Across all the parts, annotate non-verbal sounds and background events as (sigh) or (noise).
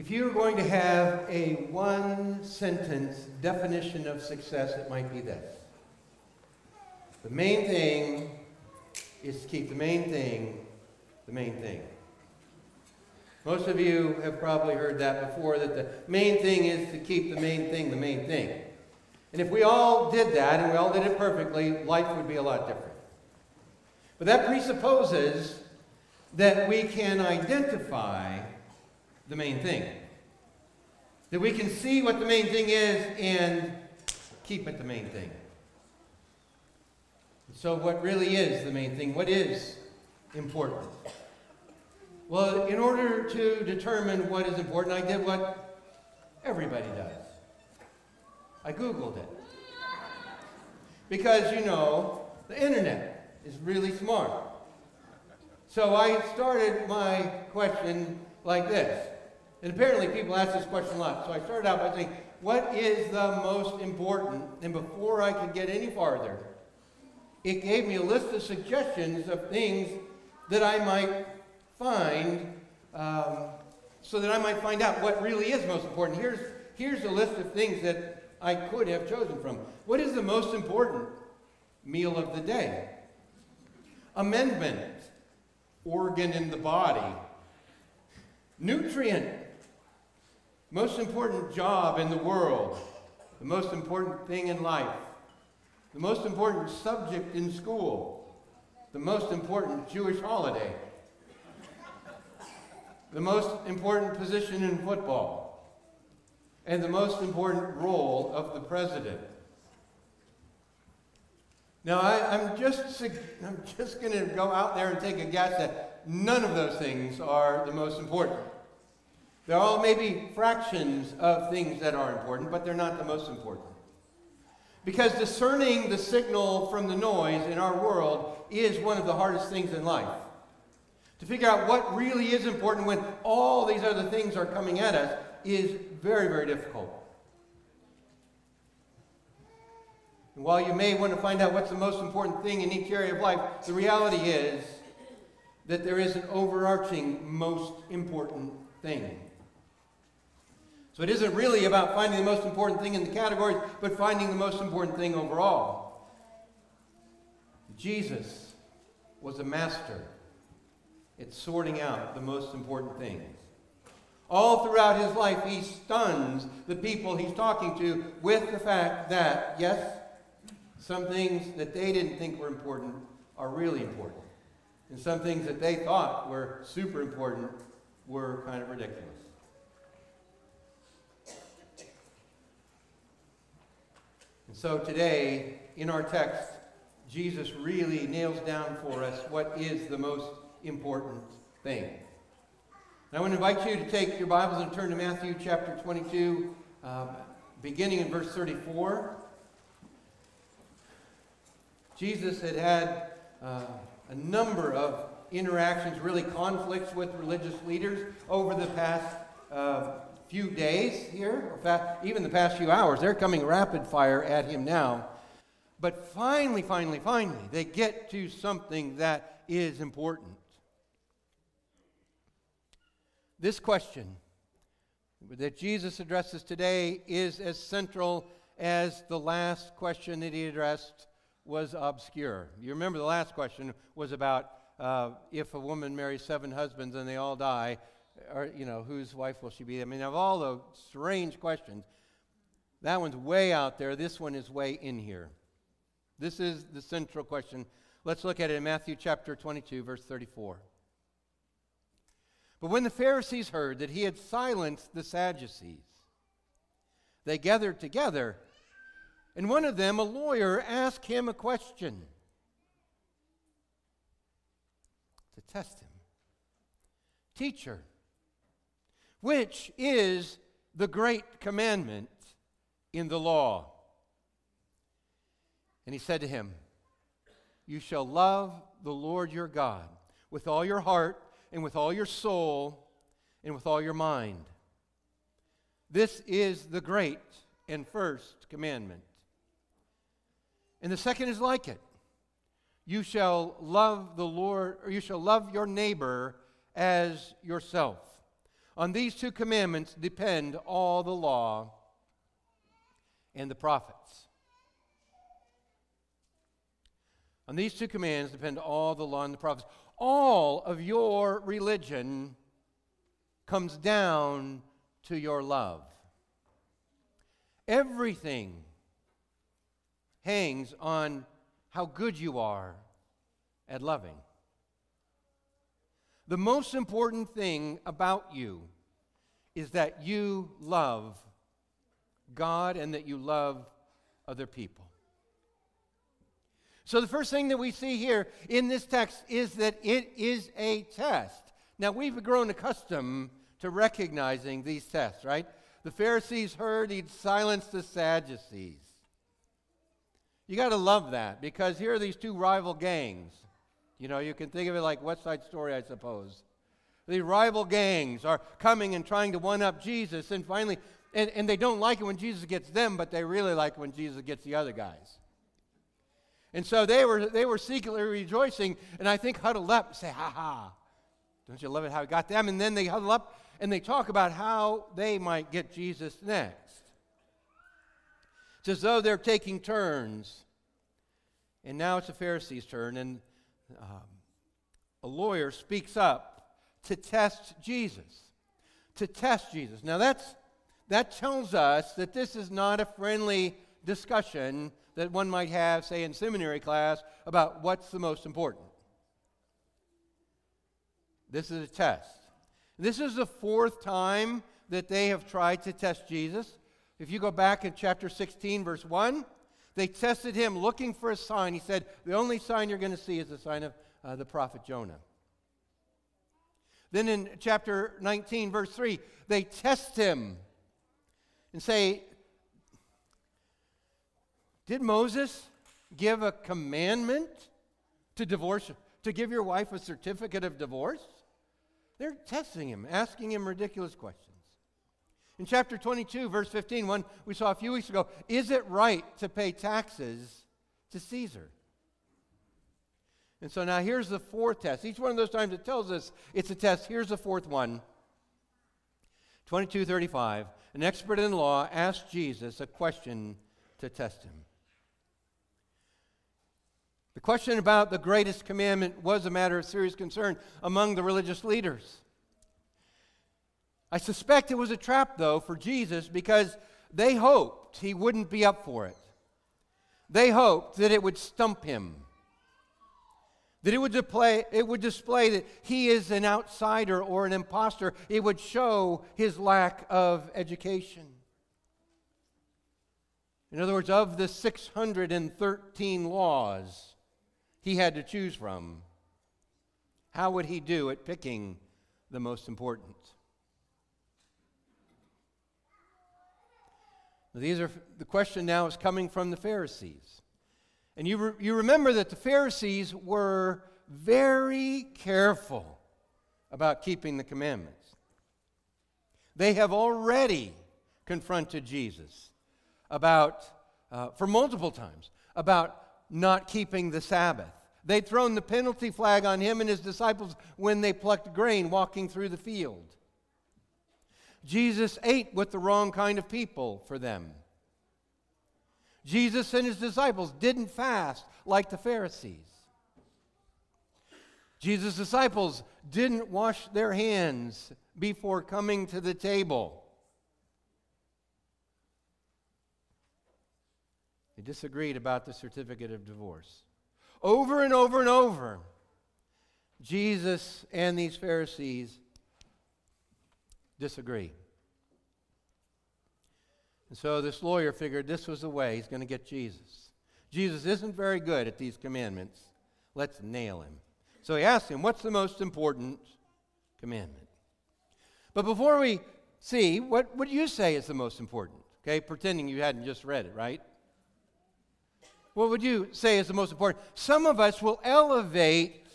If you were going to have a one sentence definition of success, it might be this The main thing is to keep the main thing the main thing. Most of you have probably heard that before that the main thing is to keep the main thing the main thing. And if we all did that and we all did it perfectly, life would be a lot different. But that presupposes that we can identify the main thing. That we can see what the main thing is and keep it the main thing. So, what really is the main thing? What is important? Well, in order to determine what is important, I did what everybody does. I Googled it. Because, you know, the internet is really smart. So I started my question like this. And apparently people ask this question a lot. So I started out by saying, what is the most important? And before I could get any farther, it gave me a list of suggestions of things that I might find um, so that I might find out what really is most important. Here's, here's a list of things that I could have chosen from. What is the most important meal of the day? Amendment, organ in the body. Nutrient, most important job in the world, the most important thing in life, the most important subject in school, the most important Jewish holiday, the most important position in football, and the most important role of the president. Now, I, am just, I'm just going to go out there and take a guess that none of those things are the most important. They're all maybe fractions of things that are important, but they're not the most important. Because discerning the signal from the noise in our world is one of the hardest things in life. To figure out what really is important when all these other things are coming at us is very, very difficult. And while you may want to find out what's the most important thing in each area of life, the reality is that there is an overarching most important thing. So it isn't really about finding the most important thing in the categories, but finding the most important thing overall. Jesus was a master at sorting out the most important things. All throughout his life, he stuns the people he's talking to with the fact that, yes, some things that they didn't think were important are really important. And some things that they thought were super important were kind of ridiculous. And so today, in our text, Jesus really nails down for us what is the most important thing. I want to invite you to take your Bibles and turn to Matthew chapter 22, um, beginning in verse 34. Jesus had had uh, a number of interactions, really conflicts with religious leaders over the past uh, few days here, even the past few hours. They're coming rapid fire at him now. But finally, finally, finally, they get to something that is important. This question that Jesus addresses today is as central as the last question that he addressed was obscure. You remember the last question was about uh, if a woman marries seven husbands and they all die, or, you know, whose wife will she be? I mean, of all the strange questions, that one's way out there. This one is way in here. This is the central question. Let's look at it in Matthew chapter 22, verse 34. But when the Pharisees heard that he had silenced the Sadducees, they gathered together, and one of them, a lawyer, asked him a question to test him Teacher, which is the great commandment in the law? And he said to him, You shall love the Lord your God with all your heart and with all your soul and with all your mind. This is the great and first commandment. And the second is like it. You shall love the Lord, or you shall love your neighbor as yourself. On these two commandments depend all the law and the prophets. On these two commands depend all the law and the prophets. All of your religion comes down to your love. Everything hangs on how good you are at loving. The most important thing about you is that you love God and that you love other people. So, the first thing that we see here in this text is that it is a test. Now, we've grown accustomed to recognizing these tests, right? The Pharisees heard he'd silenced the Sadducees. You got to love that because here are these two rival gangs. You know, you can think of it like West Side Story, I suppose. The rival gangs are coming and trying to one up Jesus, and finally, and, and they don't like it when Jesus gets them, but they really like when Jesus gets the other guys. And so they were, they were secretly rejoicing, and I think huddled up and say, ha ha. Don't you love it how he got them? And then they huddle up and they talk about how they might get Jesus next. It's as though they're taking turns. And now it's the Pharisees' turn, and um, a lawyer speaks up to test Jesus. To test Jesus. Now, that's, that tells us that this is not a friendly discussion that one might have, say, in seminary class about what's the most important. This is a test. This is the fourth time that they have tried to test Jesus. If you go back in chapter 16, verse 1, they tested him looking for a sign. He said, The only sign you're going to see is the sign of uh, the prophet Jonah. Then in chapter 19, verse 3, they test him and say, Did Moses give a commandment to divorce, to give your wife a certificate of divorce? They're testing him, asking him ridiculous questions. In chapter 22, verse 15, one we saw a few weeks ago, is it right to pay taxes to Caesar? And so now here's the fourth test. Each one of those times it tells us it's a test. Here's the fourth one. 2235. An expert in law asked Jesus a question to test him. The question about the greatest commandment was a matter of serious concern among the religious leaders. I suspect it was a trap, though, for Jesus because they hoped he wouldn't be up for it. They hoped that it would stump him, that it would, display, it would display that he is an outsider or an impostor. It would show his lack of education. In other words, of the 613 laws he had to choose from, how would he do at picking the most important? These are the question now is coming from the Pharisees. And you, re, you remember that the Pharisees were very careful about keeping the commandments. They have already confronted Jesus about, uh, for multiple times, about not keeping the Sabbath. They'd thrown the penalty flag on him and his disciples when they plucked grain walking through the field. Jesus ate with the wrong kind of people for them. Jesus and his disciples didn't fast like the Pharisees. Jesus' disciples didn't wash their hands before coming to the table. They disagreed about the certificate of divorce. Over and over and over, Jesus and these Pharisees disagree. And so this lawyer figured this was the way he's going to get Jesus. Jesus isn't very good at these commandments. Let's nail him. So he asked him, What's the most important commandment? But before we see, what would you say is the most important? Okay, pretending you hadn't just read it, right? What would you say is the most important? Some of us will elevate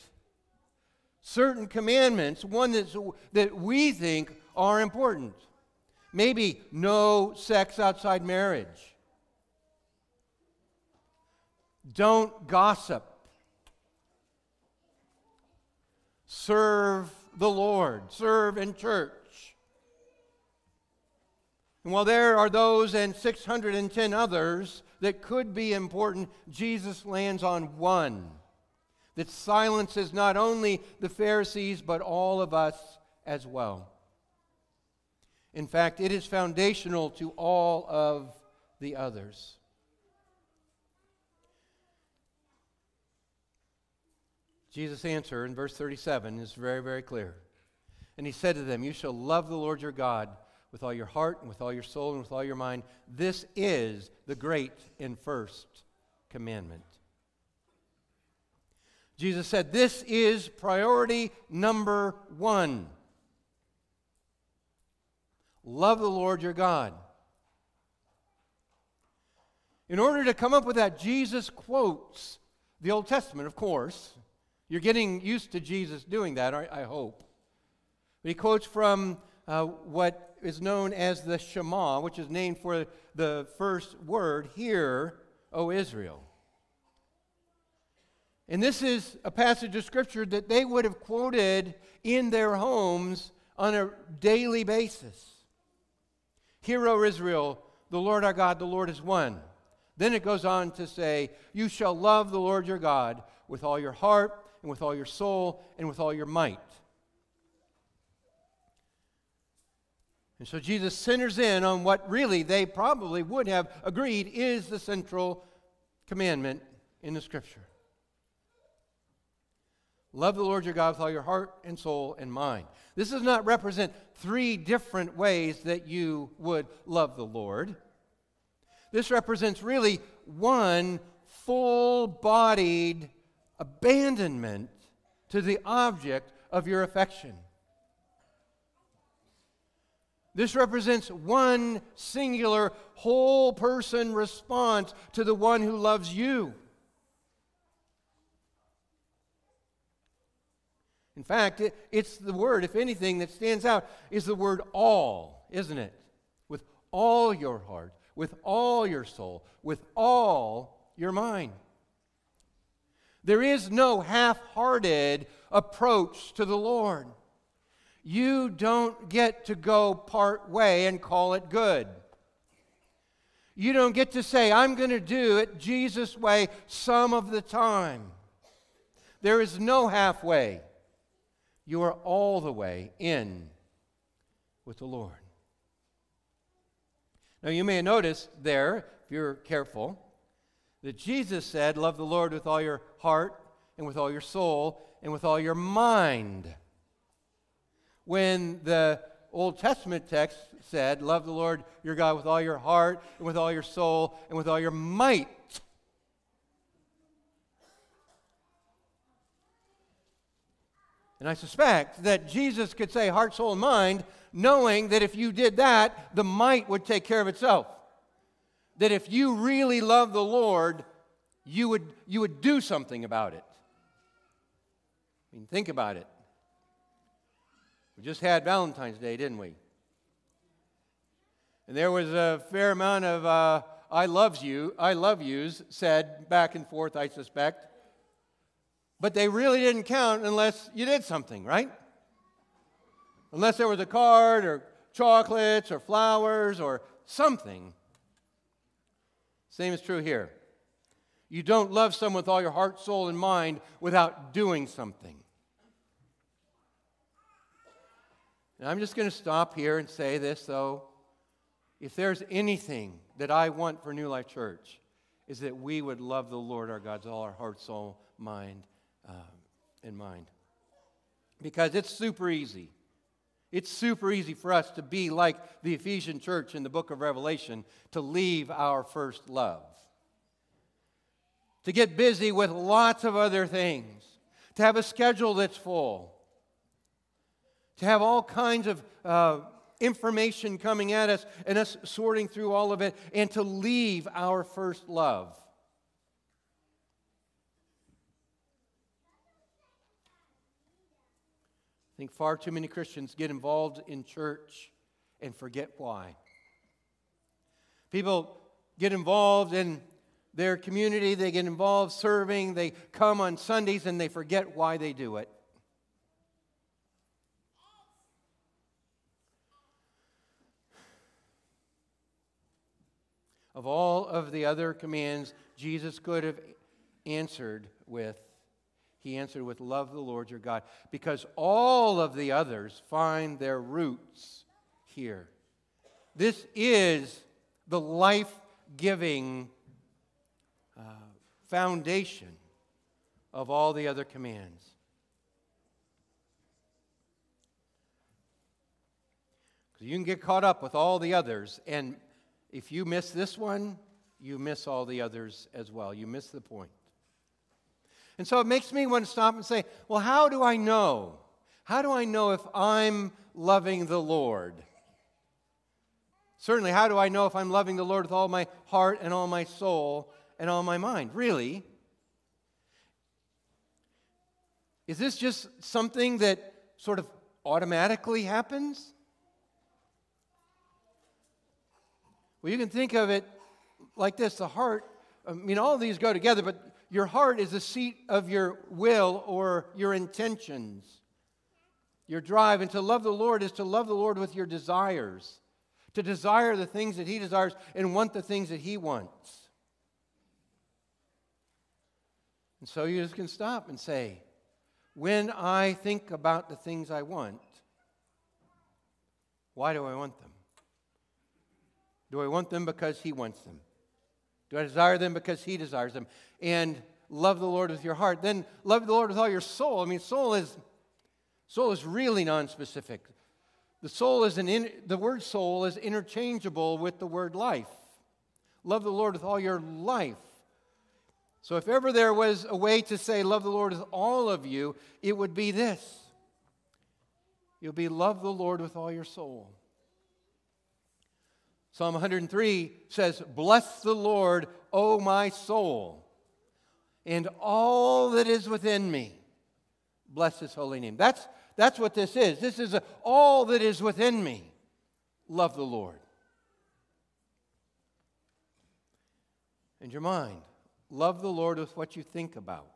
certain commandments, one that's, that we think are important. Maybe no sex outside marriage. Don't gossip. Serve the Lord. Serve in church. And while there are those and 610 others that could be important, Jesus lands on one that silences not only the Pharisees, but all of us as well. In fact, it is foundational to all of the others. Jesus' answer in verse 37 is very, very clear. And he said to them, You shall love the Lord your God with all your heart and with all your soul and with all your mind. This is the great and first commandment. Jesus said, This is priority number one. Love the Lord your God. In order to come up with that, Jesus quotes the Old Testament, of course. You're getting used to Jesus doing that, I hope. But he quotes from uh, what is known as the Shema, which is named for the first word, Hear, O Israel. And this is a passage of Scripture that they would have quoted in their homes on a daily basis. Hear, O Israel, the Lord our God, the Lord is one. Then it goes on to say, You shall love the Lord your God with all your heart, and with all your soul, and with all your might. And so Jesus centers in on what really they probably would have agreed is the central commandment in the Scripture. Love the Lord your God with all your heart and soul and mind. This does not represent three different ways that you would love the Lord. This represents really one full bodied abandonment to the object of your affection. This represents one singular, whole person response to the one who loves you. In fact, it, it's the word, if anything, that stands out is the word all, isn't it? With all your heart, with all your soul, with all your mind. There is no half hearted approach to the Lord. You don't get to go part way and call it good. You don't get to say, I'm going to do it Jesus' way some of the time. There is no halfway you are all the way in with the Lord. Now, you may have noticed there, if you're careful, that Jesus said, Love the Lord with all your heart and with all your soul and with all your mind. When the Old Testament text said, Love the Lord your God with all your heart and with all your soul and with all your might. And I suspect that Jesus could say heart, soul, and mind, knowing that if you did that, the might would take care of itself. That if you really love the Lord, you would, you would do something about it. I mean, think about it. We just had Valentine's Day, didn't we? And there was a fair amount of uh, I loves you, I love yous said back and forth, I suspect. But they really didn't count unless you did something, right? Unless there was a card or chocolates or flowers or something. Same is true here. You don't love someone with all your heart, soul, and mind without doing something. And I'm just going to stop here and say this, though. If there's anything that I want for New Life Church, is that we would love the Lord our God with all our heart, soul, mind, uh, in mind. Because it's super easy. It's super easy for us to be like the Ephesian church in the book of Revelation, to leave our first love, to get busy with lots of other things, to have a schedule that's full, to have all kinds of uh, information coming at us and us sorting through all of it, and to leave our first love. I think far too many Christians get involved in church and forget why. People get involved in their community, they get involved serving, they come on Sundays and they forget why they do it. of all of the other commands Jesus could have answered with, he answered with, Love the Lord your God, because all of the others find their roots here. This is the life giving uh, foundation of all the other commands. Because you can get caught up with all the others, and if you miss this one, you miss all the others as well. You miss the point. And so it makes me want to stop and say, well, how do I know? How do I know if I'm loving the Lord? Certainly, how do I know if I'm loving the Lord with all my heart and all my soul and all my mind? Really? Is this just something that sort of automatically happens? Well, you can think of it like this the heart, I mean, all of these go together, but your heart is the seat of your will or your intentions, your drive. And to love the Lord is to love the Lord with your desires, to desire the things that He desires and want the things that He wants. And so you just can stop and say, when I think about the things I want, why do I want them? Do I want them because He wants them? Do I desire them because He desires them? And love the Lord with your heart. Then love the Lord with all your soul. I mean, soul is soul is really non-specific. The soul is an in, the word soul is interchangeable with the word life. Love the Lord with all your life. So if ever there was a way to say love the Lord with all of you, it would be this. You'll be love the Lord with all your soul. Psalm 103 says, Bless the Lord, O my soul, and all that is within me. Bless his holy name. That's, that's what this is. This is a, all that is within me. Love the Lord. And your mind. Love the Lord with what you think about.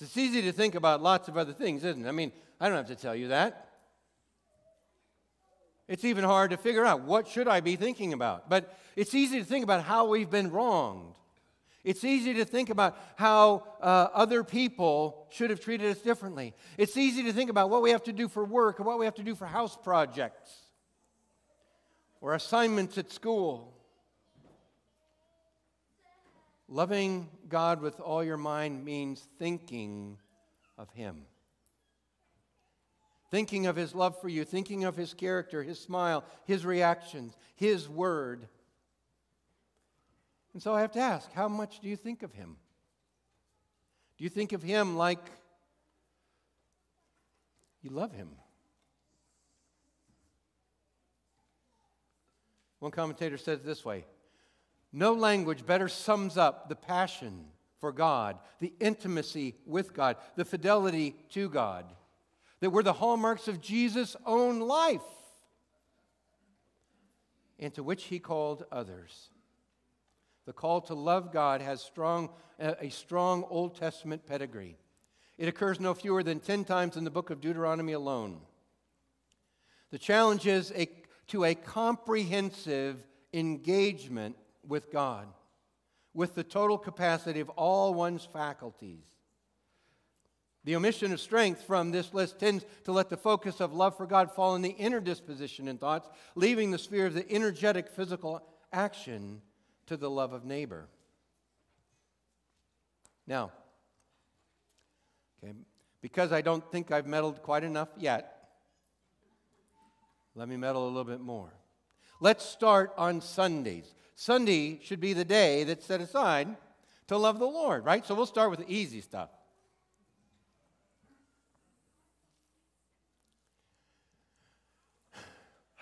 It's easy to think about lots of other things, isn't it? I mean, I don't have to tell you that. It's even hard to figure out what should I be thinking about. But it's easy to think about how we've been wronged. It's easy to think about how uh, other people should have treated us differently. It's easy to think about what we have to do for work or what we have to do for house projects or assignments at school. Loving God with all your mind means thinking of Him thinking of his love for you, thinking of his character, his smile, his reactions, his word. And so I have to ask how much do you think of him? Do you think of him like you love him? One commentator says it this way No language better sums up the passion for God, the intimacy with God, the fidelity to God that were the hallmarks of Jesus' own life, and to which he called others. The call to love God has strong, a strong Old Testament pedigree. It occurs no fewer than 10 times in the book of Deuteronomy alone. The challenge is a, to a comprehensive engagement with God, with the total capacity of all one's faculties. The omission of strength from this list tends to let the focus of love for God fall in the inner disposition and thoughts, leaving the sphere of the energetic physical action to the love of neighbor. Now, okay, because I don't think I've meddled quite enough yet, let me meddle a little bit more. Let's start on Sundays. Sunday should be the day that's set aside to love the Lord, right? So we'll start with the easy stuff.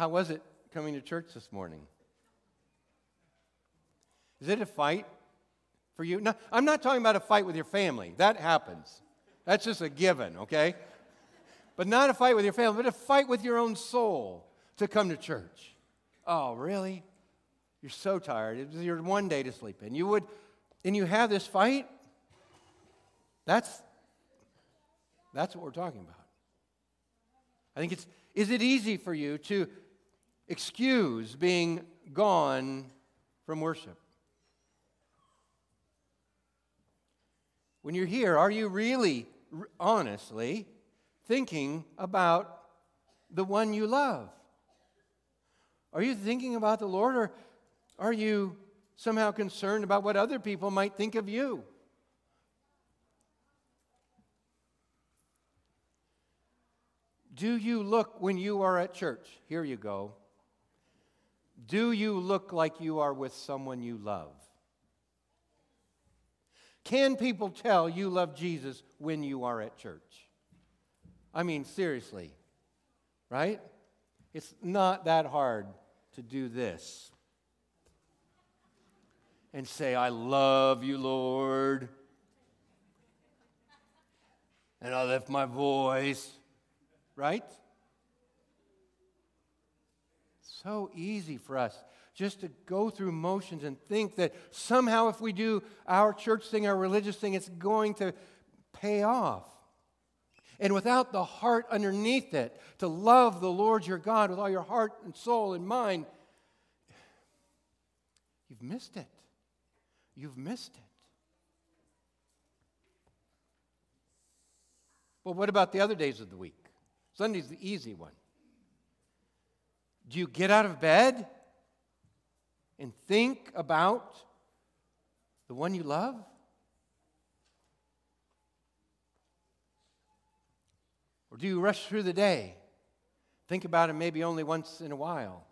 How was it coming to church this morning? Is it a fight for you? No, I'm not talking about a fight with your family. That happens. That's just a given, okay? But not a fight with your family, but a fight with your own soul to come to church. Oh, really? You're so tired. It was your one day to sleep in. You would, and you have this fight? That's, that's what we're talking about. I think it's, is it easy for you to excuse being gone from worship? When you're here, are you really, honestly, thinking about the one you love? Are you thinking about the Lord, or are you somehow concerned about what other people might think of you? Do you look when you are at church? Here you go. Do you look like you are with someone you love? Can people tell you love Jesus when you are at church? I mean, seriously, right? It's not that hard to do this and say, I love you, Lord. And I lift my voice, right? So easy for us just to go through motions and think that somehow if we do our church thing, our religious thing, it's going to pay off. And without the heart underneath it, to love the Lord your God with all your heart and soul and mind, you've missed it. You've missed it. Well, what about the other days of the week? Sunday's the easy one. Do you get out of bed and think about the one you love? Or do you rush through the day? Think about it maybe only once in a while.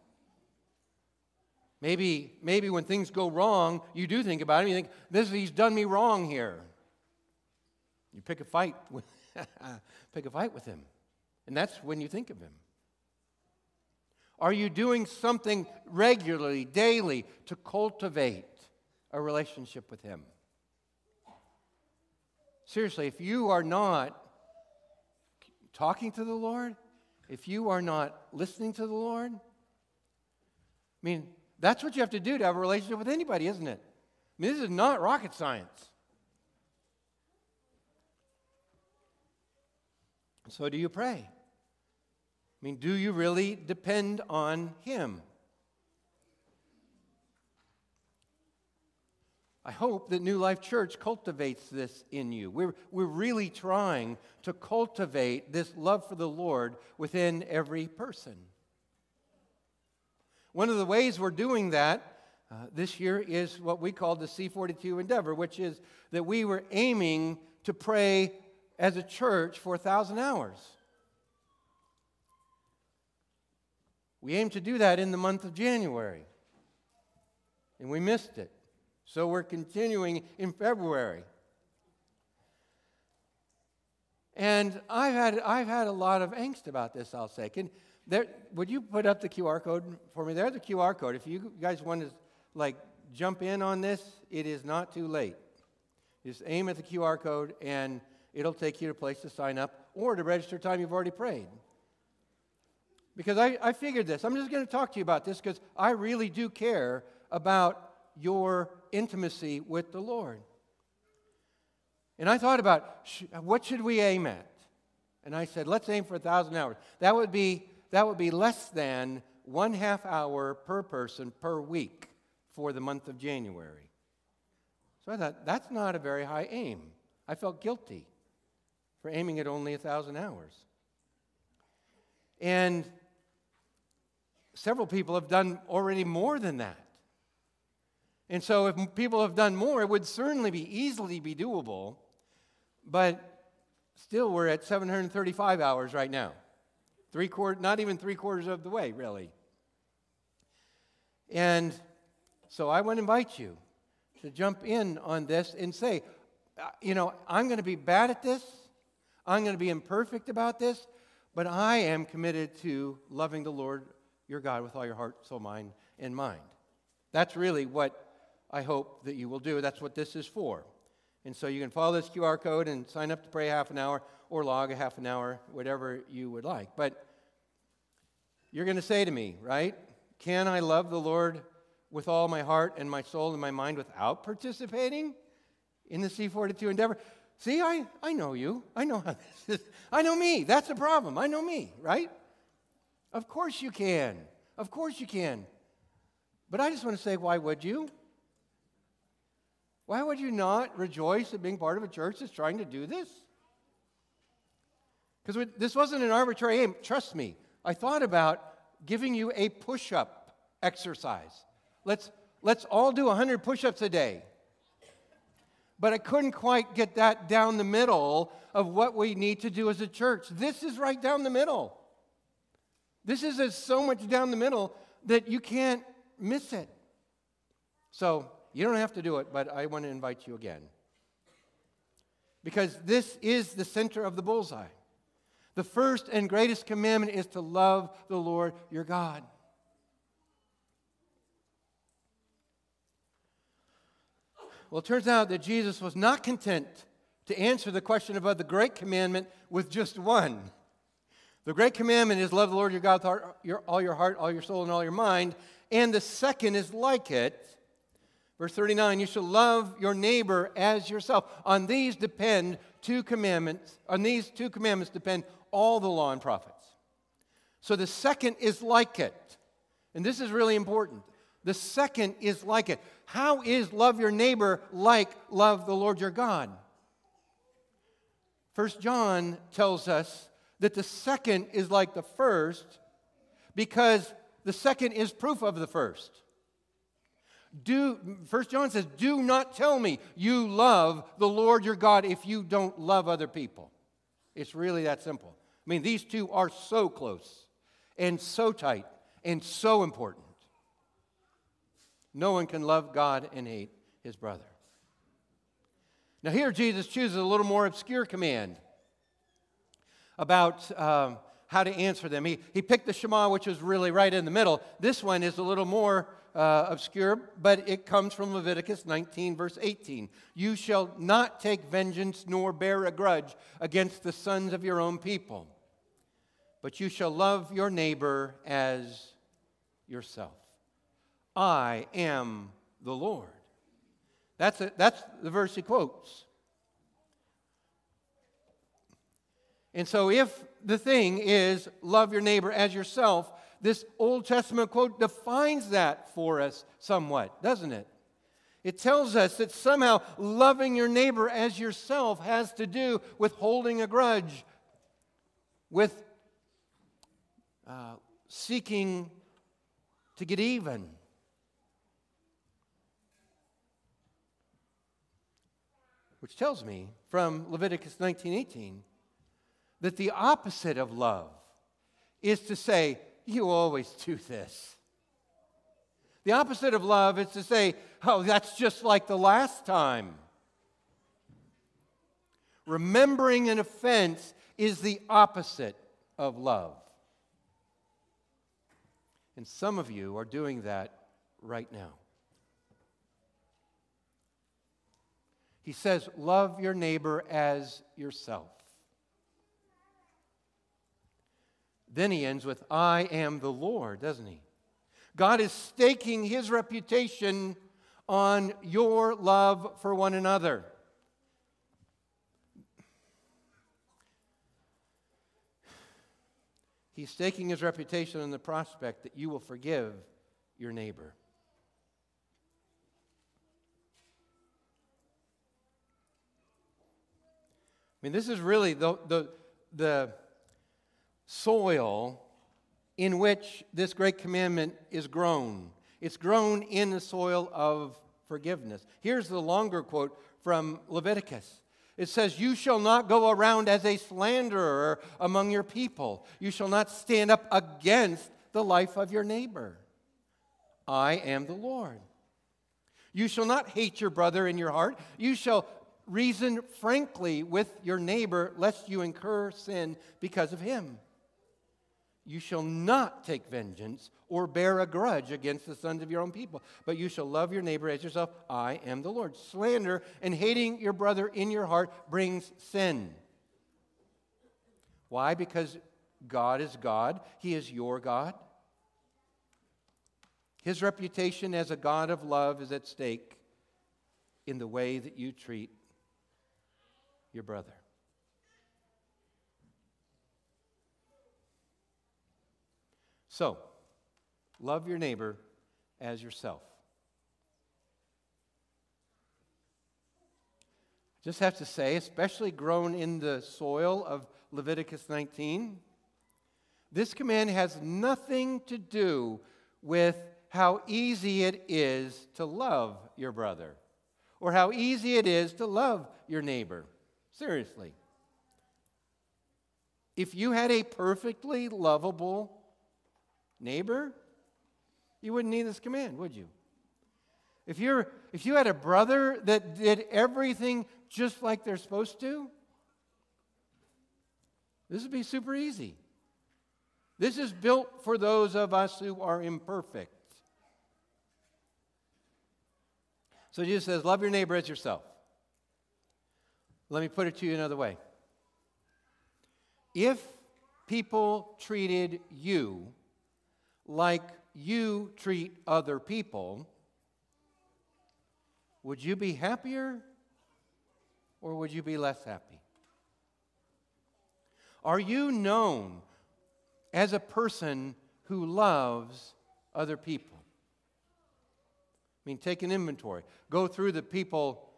Maybe, maybe when things go wrong, you do think about him. You think, this, he's done me wrong here. You pick a fight with, (laughs) pick a fight with him. And that's when you think of him. Are you doing something regularly, daily, to cultivate a relationship with him? Seriously, if you are not talking to the Lord, if you are not listening to the Lord, I mean, that's what you have to do to have a relationship with anybody, isn't it? I mean, this is not rocket science. So, do you pray? I mean, do you really depend on Him? I hope that New Life Church cultivates this in you. We're, we're really trying to cultivate this love for the Lord within every person. One of the ways we're doing that uh, this year is what we call the C42 endeavor, which is that we were aiming to pray as a church for a thousand hours. We aimed to do that in the month of January, and we missed it. So we're continuing in February. And I've had, I've had a lot of angst about this, I'll say. Can, there, would you put up the QR code for me? There's the QR code. If you guys want to like jump in on this, it is not too late. Just aim at the QR code and it'll take you to a place to sign up or to register time you've already prayed. Because I, I figured this. I'm just going to talk to you about this because I really do care about your intimacy with the Lord. And I thought about sh- what should we aim at? And I said, let's aim for a thousand hours. That would be that would be less than one half hour per person per week for the month of January. So I thought that's not a very high aim. I felt guilty for aiming at only a thousand hours. And several people have done already more than that. And so, if people have done more, it would certainly be easily be doable. But still, we're at 735 hours right now. Three quarter, not even three quarters of the way, really. And so I want to invite you to jump in on this and say, uh, you know, I'm going to be bad at this. I'm going to be imperfect about this, but I am committed to loving the Lord your God with all your heart, soul, mind, and mind. That's really what I hope that you will do. That's what this is for. And so you can follow this QR code and sign up to pray half an hour or log a half an hour, whatever you would like. But you're going to say to me, right? Can I love the Lord with all my heart and my soul and my mind without participating in the C42 endeavor? See, I, I know you. I know how (laughs) this is. I know me. That's the problem. I know me, right? Of course you can. Of course you can. But I just want to say, why would you? Why would you not rejoice at being part of a church that's trying to do this? Because this wasn't an arbitrary aim. Trust me, I thought about giving you a push up exercise. Let's, let's all do 100 push ups a day. But I couldn't quite get that down the middle of what we need to do as a church. This is right down the middle. This is so much down the middle that you can't miss it. So you don't have to do it, but I want to invite you again. Because this is the center of the bullseye. The first and greatest commandment is to love the Lord your God. Well, it turns out that Jesus was not content to answer the question about the great commandment with just one. The great commandment is love the Lord your God with all your heart, all your soul, and all your mind. And the second is like it Verse 39 You shall love your neighbor as yourself. On these depend two commandments. On these two commandments depend all the law and prophets. So the second is like it. And this is really important. The second is like it. How is love your neighbor like love the Lord your God? First John tells us that the second is like the first because the second is proof of the first. Do, First John says, do not tell me you love the Lord your God if you don't love other people. It's really that simple. I mean, these two are so close and so tight and so important. No one can love God and hate his brother. Now, here Jesus chooses a little more obscure command about um, how to answer them. He, he picked the Shema, which was really right in the middle. This one is a little more uh, obscure, but it comes from Leviticus 19, verse 18. You shall not take vengeance nor bear a grudge against the sons of your own people, but you shall love your neighbor as yourself. I am the Lord. That's, a, that's the verse he quotes. And so, if the thing is love your neighbor as yourself, this Old Testament quote defines that for us somewhat, doesn't it? It tells us that somehow loving your neighbor as yourself has to do with holding a grudge, with uh, seeking to get even. Which tells me from Leviticus 19:18 that the opposite of love is to say, you always do this. The opposite of love is to say, oh, that's just like the last time. Remembering an offense is the opposite of love. And some of you are doing that right now. He says, Love your neighbor as yourself. Then he ends with, I am the Lord, doesn't he? God is staking his reputation on your love for one another. He's staking his reputation on the prospect that you will forgive your neighbor. I mean, this is really the, the, the soil in which this great commandment is grown. It's grown in the soil of forgiveness. Here's the longer quote from Leviticus. It says, You shall not go around as a slanderer among your people. You shall not stand up against the life of your neighbor. I am the Lord. You shall not hate your brother in your heart. You shall reason frankly with your neighbor, lest you incur sin because of him. You shall not take vengeance or bear a grudge against the sons of your own people, but you shall love your neighbor as yourself. I am the Lord. Slander and hating your brother in your heart brings sin. Why? Because God is God, He is your God. His reputation as a God of love is at stake in the way that you treat your brother. So, Love your neighbor as yourself. Just have to say, especially grown in the soil of Leviticus 19, this command has nothing to do with how easy it is to love your brother or how easy it is to love your neighbor. Seriously. If you had a perfectly lovable neighbor, you wouldn't need this command, would you? If, you're, if you had a brother that did everything just like they're supposed to, this would be super easy. This is built for those of us who are imperfect. So Jesus says, Love your neighbor as yourself. Let me put it to you another way. If people treated you like you treat other people, would you be happier or would you be less happy? Are you known as a person who loves other people? I mean, take an inventory. Go through the people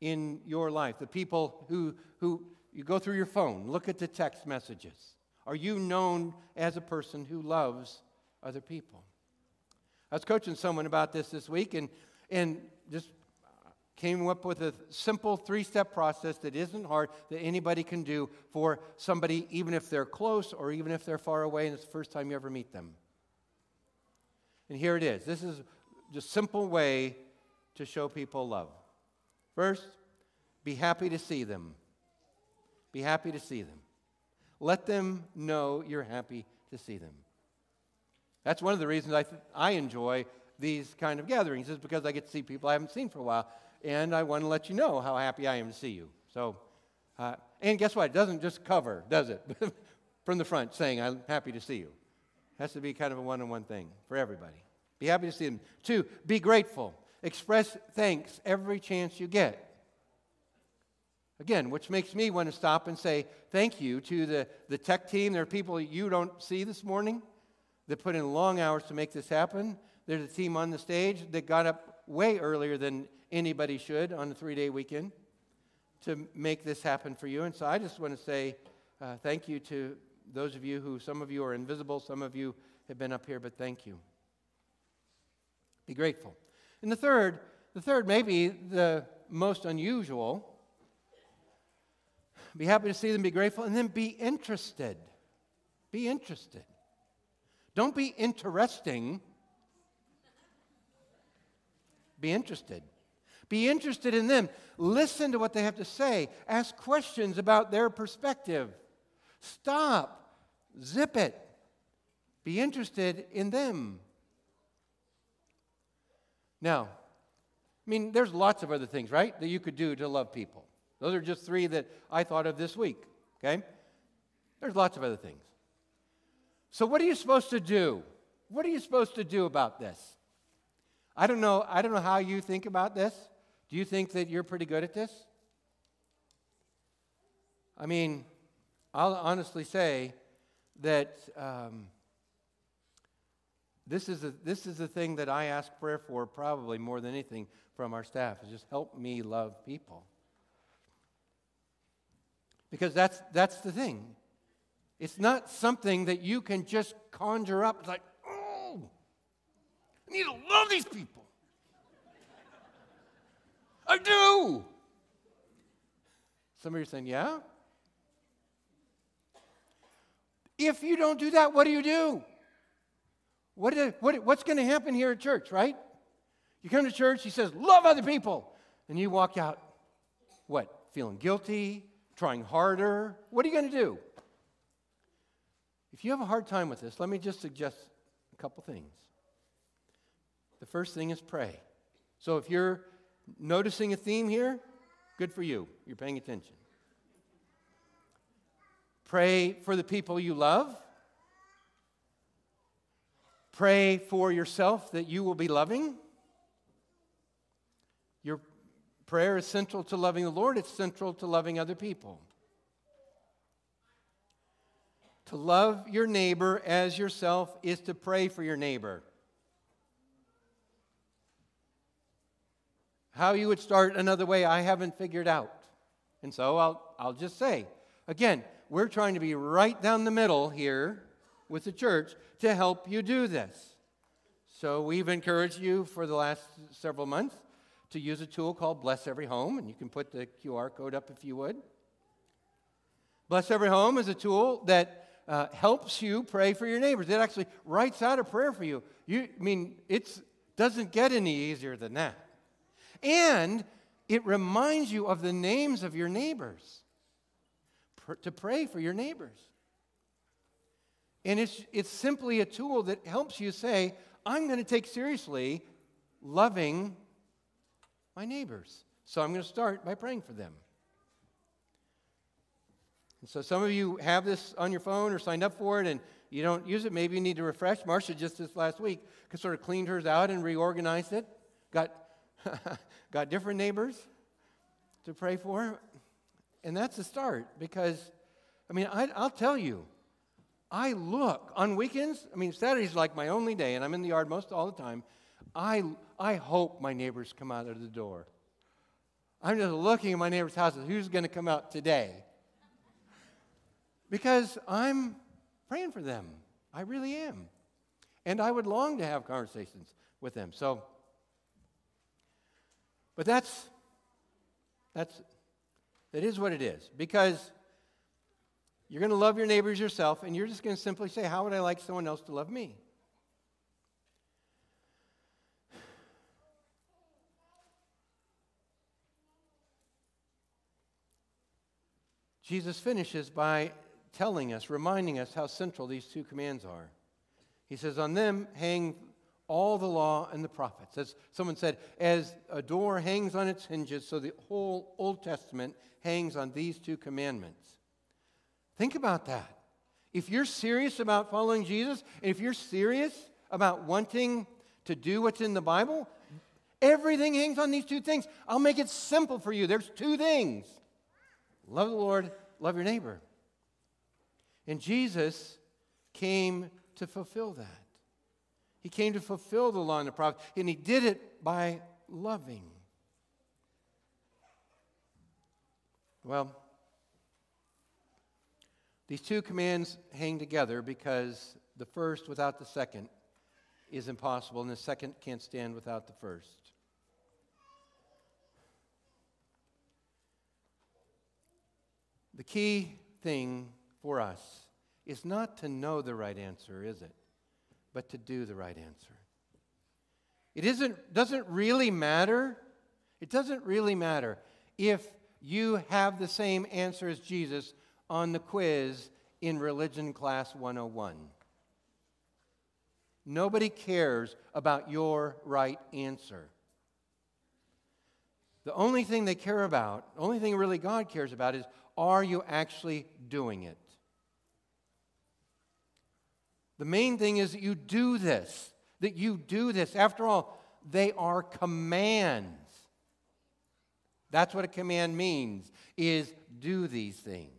in your life, the people who, who you go through your phone, look at the text messages. Are you known as a person who loves other people? I was coaching someone about this this week and, and just came up with a simple three step process that isn't hard that anybody can do for somebody, even if they're close or even if they're far away and it's the first time you ever meet them. And here it is. This is just simple way to show people love. First, be happy to see them. Be happy to see them. Let them know you're happy to see them. That's one of the reasons I, th- I enjoy these kind of gatherings, is because I get to see people I haven't seen for a while and I want to let you know how happy I am to see you. So, uh, and guess what? It doesn't just cover, does it? (laughs) From the front saying, I'm happy to see you. It has to be kind of a one on one thing for everybody. Be happy to see them. Two, be grateful. Express thanks every chance you get. Again, which makes me want to stop and say thank you to the, the tech team. There are people you don't see this morning that put in long hours to make this happen. There's a team on the stage that got up way earlier than anybody should on a three day weekend to make this happen for you. And so I just want to say uh, thank you to those of you who, some of you are invisible, some of you have been up here, but thank you. Be grateful. And the third, the third, maybe the most unusual, be happy to see them, be grateful, and then be interested. Be interested. Don't be interesting. Be interested. Be interested in them. Listen to what they have to say. Ask questions about their perspective. Stop. Zip it. Be interested in them. Now, I mean, there's lots of other things, right, that you could do to love people. Those are just three that I thought of this week, okay? There's lots of other things. So, what are you supposed to do? What are you supposed to do about this? I don't know, I don't know how you think about this. Do you think that you're pretty good at this? I mean, I'll honestly say that um, this, is a, this is the thing that I ask prayer for probably more than anything from our staff is just help me love people. Because that's, that's the thing. It's not something that you can just conjure up. It's like, oh, I need to love these people. I do. Some of you are saying, Yeah? If you don't do that, what do you do? What, what, what's going to happen here at church, right? You come to church, he says, Love other people. And you walk out, what? Feeling guilty, trying harder. What are you going to do? If you have a hard time with this, let me just suggest a couple things. The first thing is pray. So if you're Noticing a theme here? Good for you. You're paying attention. Pray for the people you love. Pray for yourself that you will be loving. Your prayer is central to loving the Lord, it's central to loving other people. to love your neighbor as yourself is to pray for your neighbor. How you would start another way, I haven't figured out. And so I'll, I'll just say again, we're trying to be right down the middle here with the church to help you do this. So we've encouraged you for the last several months to use a tool called Bless Every Home, and you can put the QR code up if you would. Bless Every Home is a tool that uh, helps you pray for your neighbors. It actually writes out a prayer for you. You I mean it doesn't get any easier than that. And it reminds you of the names of your neighbors pr- to pray for your neighbors. And it's, it's simply a tool that helps you say, I'm going to take seriously loving my neighbors. So I'm going to start by praying for them. And so some of you have this on your phone or signed up for it and you don't use it. Maybe you need to refresh. Marcia just this last week sort of cleaned hers out and reorganized it. Got, (laughs) got different neighbors to pray for. And that's a start because, I mean, I, I'll tell you, I look on weekends. I mean, Saturday's like my only day, and I'm in the yard most all the time. I, I hope my neighbors come out of the door. I'm just looking at my neighbor's houses. Who's going to come out today? because I'm praying for them. I really am. And I would long to have conversations with them. So, but that's, that's, that is what it is. Because you're going to love your neighbors yourself, and you're just going to simply say, How would I like someone else to love me? Jesus finishes by telling us, reminding us how central these two commands are. He says, On them hang all the law and the prophets. As someone said, as a door hangs on its hinges, so the whole Old Testament hangs on these two commandments. Think about that. If you're serious about following Jesus, and if you're serious about wanting to do what's in the Bible, everything hangs on these two things. I'll make it simple for you. There's two things love the Lord, love your neighbor. And Jesus came to fulfill that. He came to fulfill the law and the prophets, and he did it by loving. Well, these two commands hang together because the first without the second is impossible, and the second can't stand without the first. The key thing for us is not to know the right answer, is it? But to do the right answer. It isn't, doesn't really matter. It doesn't really matter if you have the same answer as Jesus on the quiz in Religion Class 101. Nobody cares about your right answer. The only thing they care about, the only thing really God cares about is are you actually doing it? The main thing is that you do this, that you do this. After all, they are commands. That's what a command means, is do these things.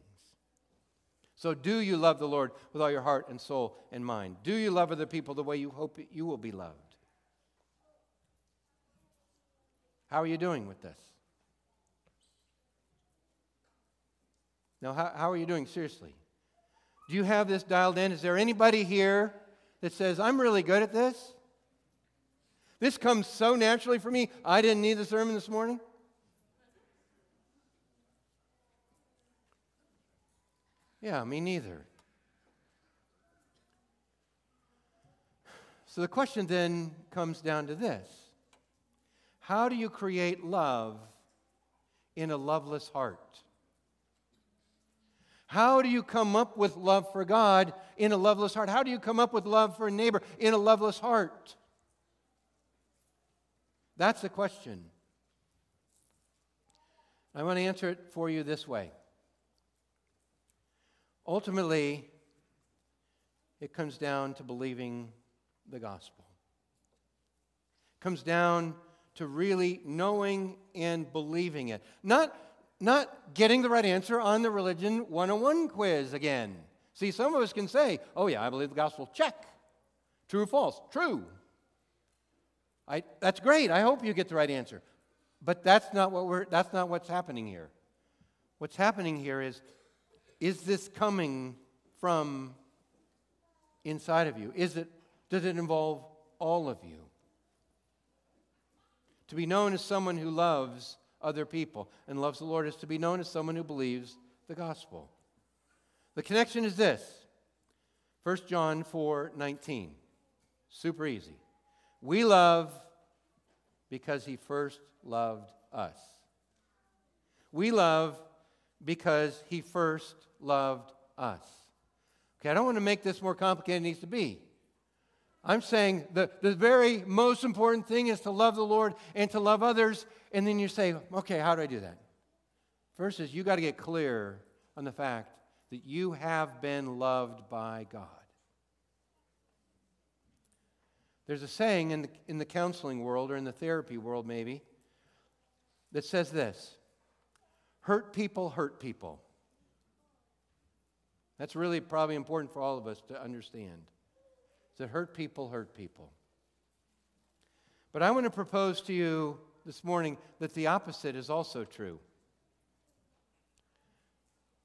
So do you love the Lord with all your heart and soul and mind? Do you love other people the way you hope you will be loved? How are you doing with this? Now, how, how are you doing seriously? Do you have this dialed in? Is there anybody here that says, I'm really good at this? This comes so naturally for me, I didn't need the sermon this morning? Yeah, me neither. So the question then comes down to this How do you create love in a loveless heart? How do you come up with love for God in a loveless heart? How do you come up with love for a neighbor in a loveless heart? That's the question. I want to answer it for you this way. Ultimately, it comes down to believing the gospel. It comes down to really knowing and believing it. Not not getting the right answer on the Religion 101 quiz again. See, some of us can say, oh, yeah, I believe the gospel. Check. True or false? True. I, that's great. I hope you get the right answer. But that's not, what we're, that's not what's happening here. What's happening here is is this coming from inside of you? Is it, does it involve all of you? To be known as someone who loves other people and loves the Lord is to be known as someone who believes the gospel. The connection is this 1 John 4 19. Super easy. We love because he first loved us. We love because he first loved us. Okay, I don't want to make this more complicated than it needs to be. I'm saying the, the very most important thing is to love the Lord and to love others. And then you say, okay, how do I do that? First is you got to get clear on the fact that you have been loved by God. There's a saying in the, in the counseling world or in the therapy world, maybe, that says this hurt people hurt people. That's really probably important for all of us to understand. That hurt people hurt people. But I want to propose to you this morning that the opposite is also true.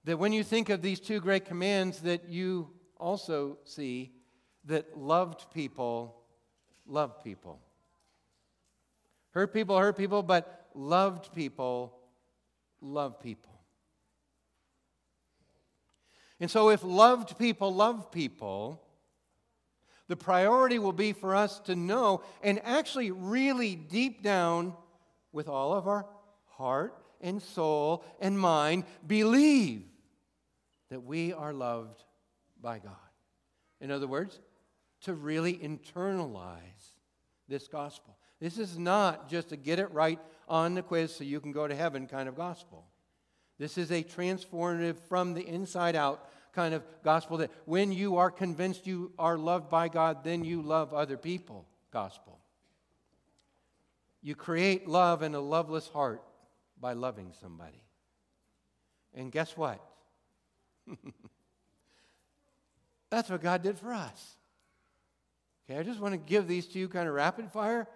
That when you think of these two great commands, that you also see that loved people love people. Hurt people hurt people, but loved people love people. And so, if loved people love people, the priority will be for us to know and actually, really deep down, with all of our heart and soul and mind, believe that we are loved by God. In other words, to really internalize this gospel. This is not just a get it right on the quiz so you can go to heaven kind of gospel. This is a transformative from the inside out kind of gospel that when you are convinced you are loved by God, then you love other people gospel. You create love in a loveless heart by loving somebody. And guess what? (laughs) That's what God did for us. Okay, I just want to give these to you kind of rapid fire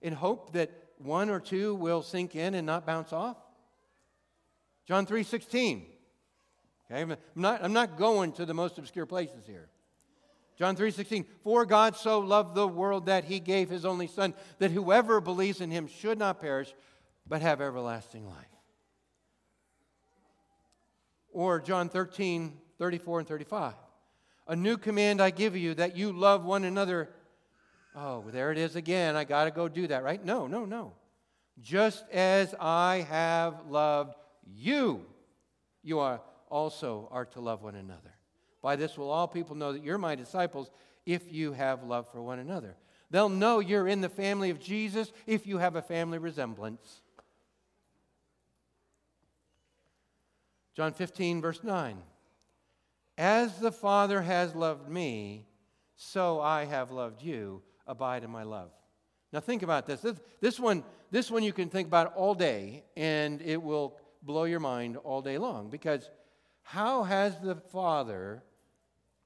in hope that one or two will sink in and not bounce off. John 3:16. Okay, I'm not, I'm not going to the most obscure places here. John 3:16, "For God so loved the world that he gave his only son that whoever believes in him should not perish but have everlasting life." Or John 13, 34 and 35. A new command I give you that you love one another. Oh, there it is again. I got to go do that, right? No, no, no. Just as I have loved you, you are also are to love one another. By this will all people know that you're my disciples if you have love for one another. They'll know you're in the family of Jesus if you have a family resemblance. John 15, verse 9. As the Father has loved me, so I have loved you. Abide in my love. Now think about this. This, this one, this one you can think about all day, and it will blow your mind all day long because how has the Father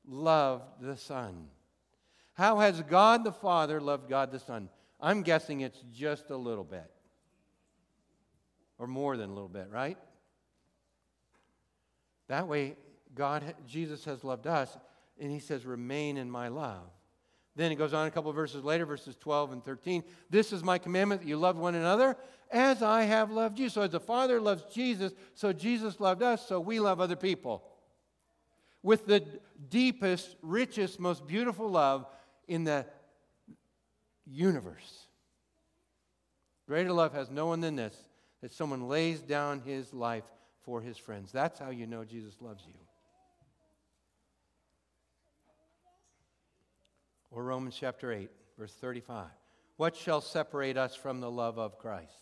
loved the Son? How has God the Father loved God the Son? I'm guessing it's just a little bit. Or more than a little bit, right? That way, God, Jesus has loved us, and he says, remain in my love. Then it goes on a couple of verses later, verses 12 and 13. This is my commandment that you love one another as I have loved you. So as the Father loves Jesus, so Jesus loved us, so we love other people. With the deepest, richest, most beautiful love in the universe. Greater love has no one than this that someone lays down his life for his friends. That's how you know Jesus loves you. Or Romans chapter 8, verse 35. What shall separate us from the love of Christ?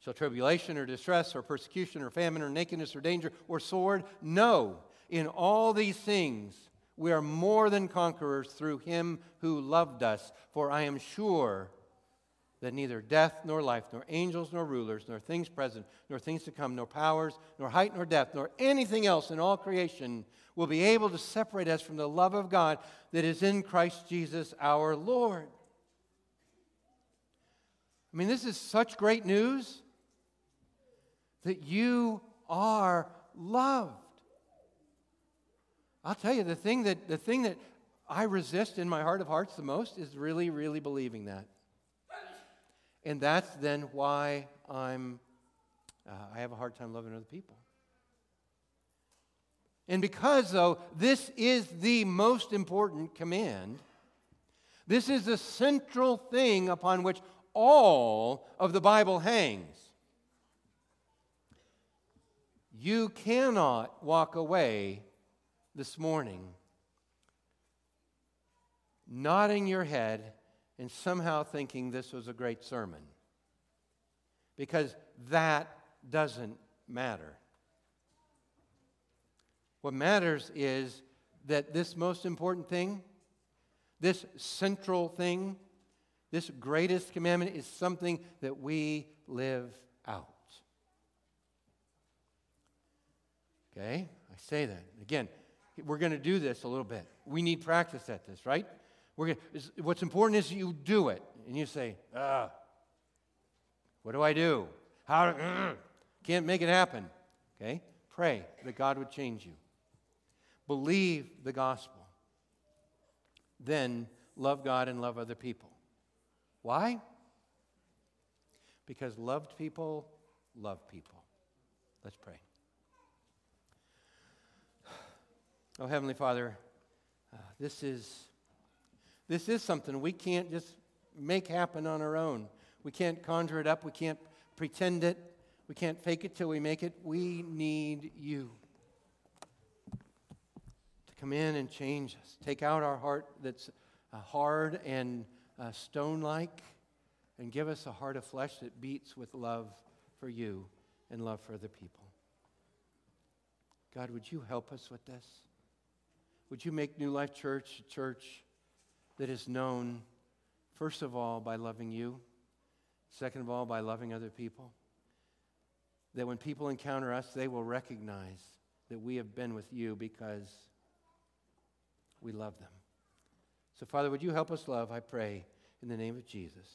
Shall tribulation or distress or persecution or famine or nakedness or danger or sword? No. In all these things, we are more than conquerors through him who loved us. For I am sure that neither death nor life, nor angels nor rulers, nor things present, nor things to come, nor powers, nor height nor depth, nor anything else in all creation will be able to separate us from the love of God that is in Christ Jesus our Lord. I mean, this is such great news that you are loved. I'll tell you, the thing that, the thing that I resist in my heart of hearts the most is really, really believing that. And that's then why I'm, uh, I have a hard time loving other people. And because, though, this is the most important command, this is the central thing upon which all of the Bible hangs. You cannot walk away this morning nodding your head and somehow thinking this was a great sermon. Because that doesn't matter. What matters is that this most important thing, this central thing, this greatest commandment is something that we live out. Okay? I say that. Again, we're going to do this a little bit. We need practice at this, right? We're what's important is you do it. And you say, what do I do? How uh, can't make it happen. Okay? Pray that God would change you. Believe the gospel. Then love God and love other people. Why? Because loved people love people. Let's pray. Oh, Heavenly Father, uh, this is this is something we can't just make happen on our own. We can't conjure it up. We can't pretend it. We can't fake it till we make it. We need you to come in and change us. Take out our heart that's uh, hard and uh, stone like and give us a heart of flesh that beats with love for you and love for other people. God, would you help us with this? Would you make New Life Church a church that is known, first of all, by loving you, second of all, by loving other people. That when people encounter us, they will recognize that we have been with you because we love them. So, Father, would you help us love, I pray, in the name of Jesus.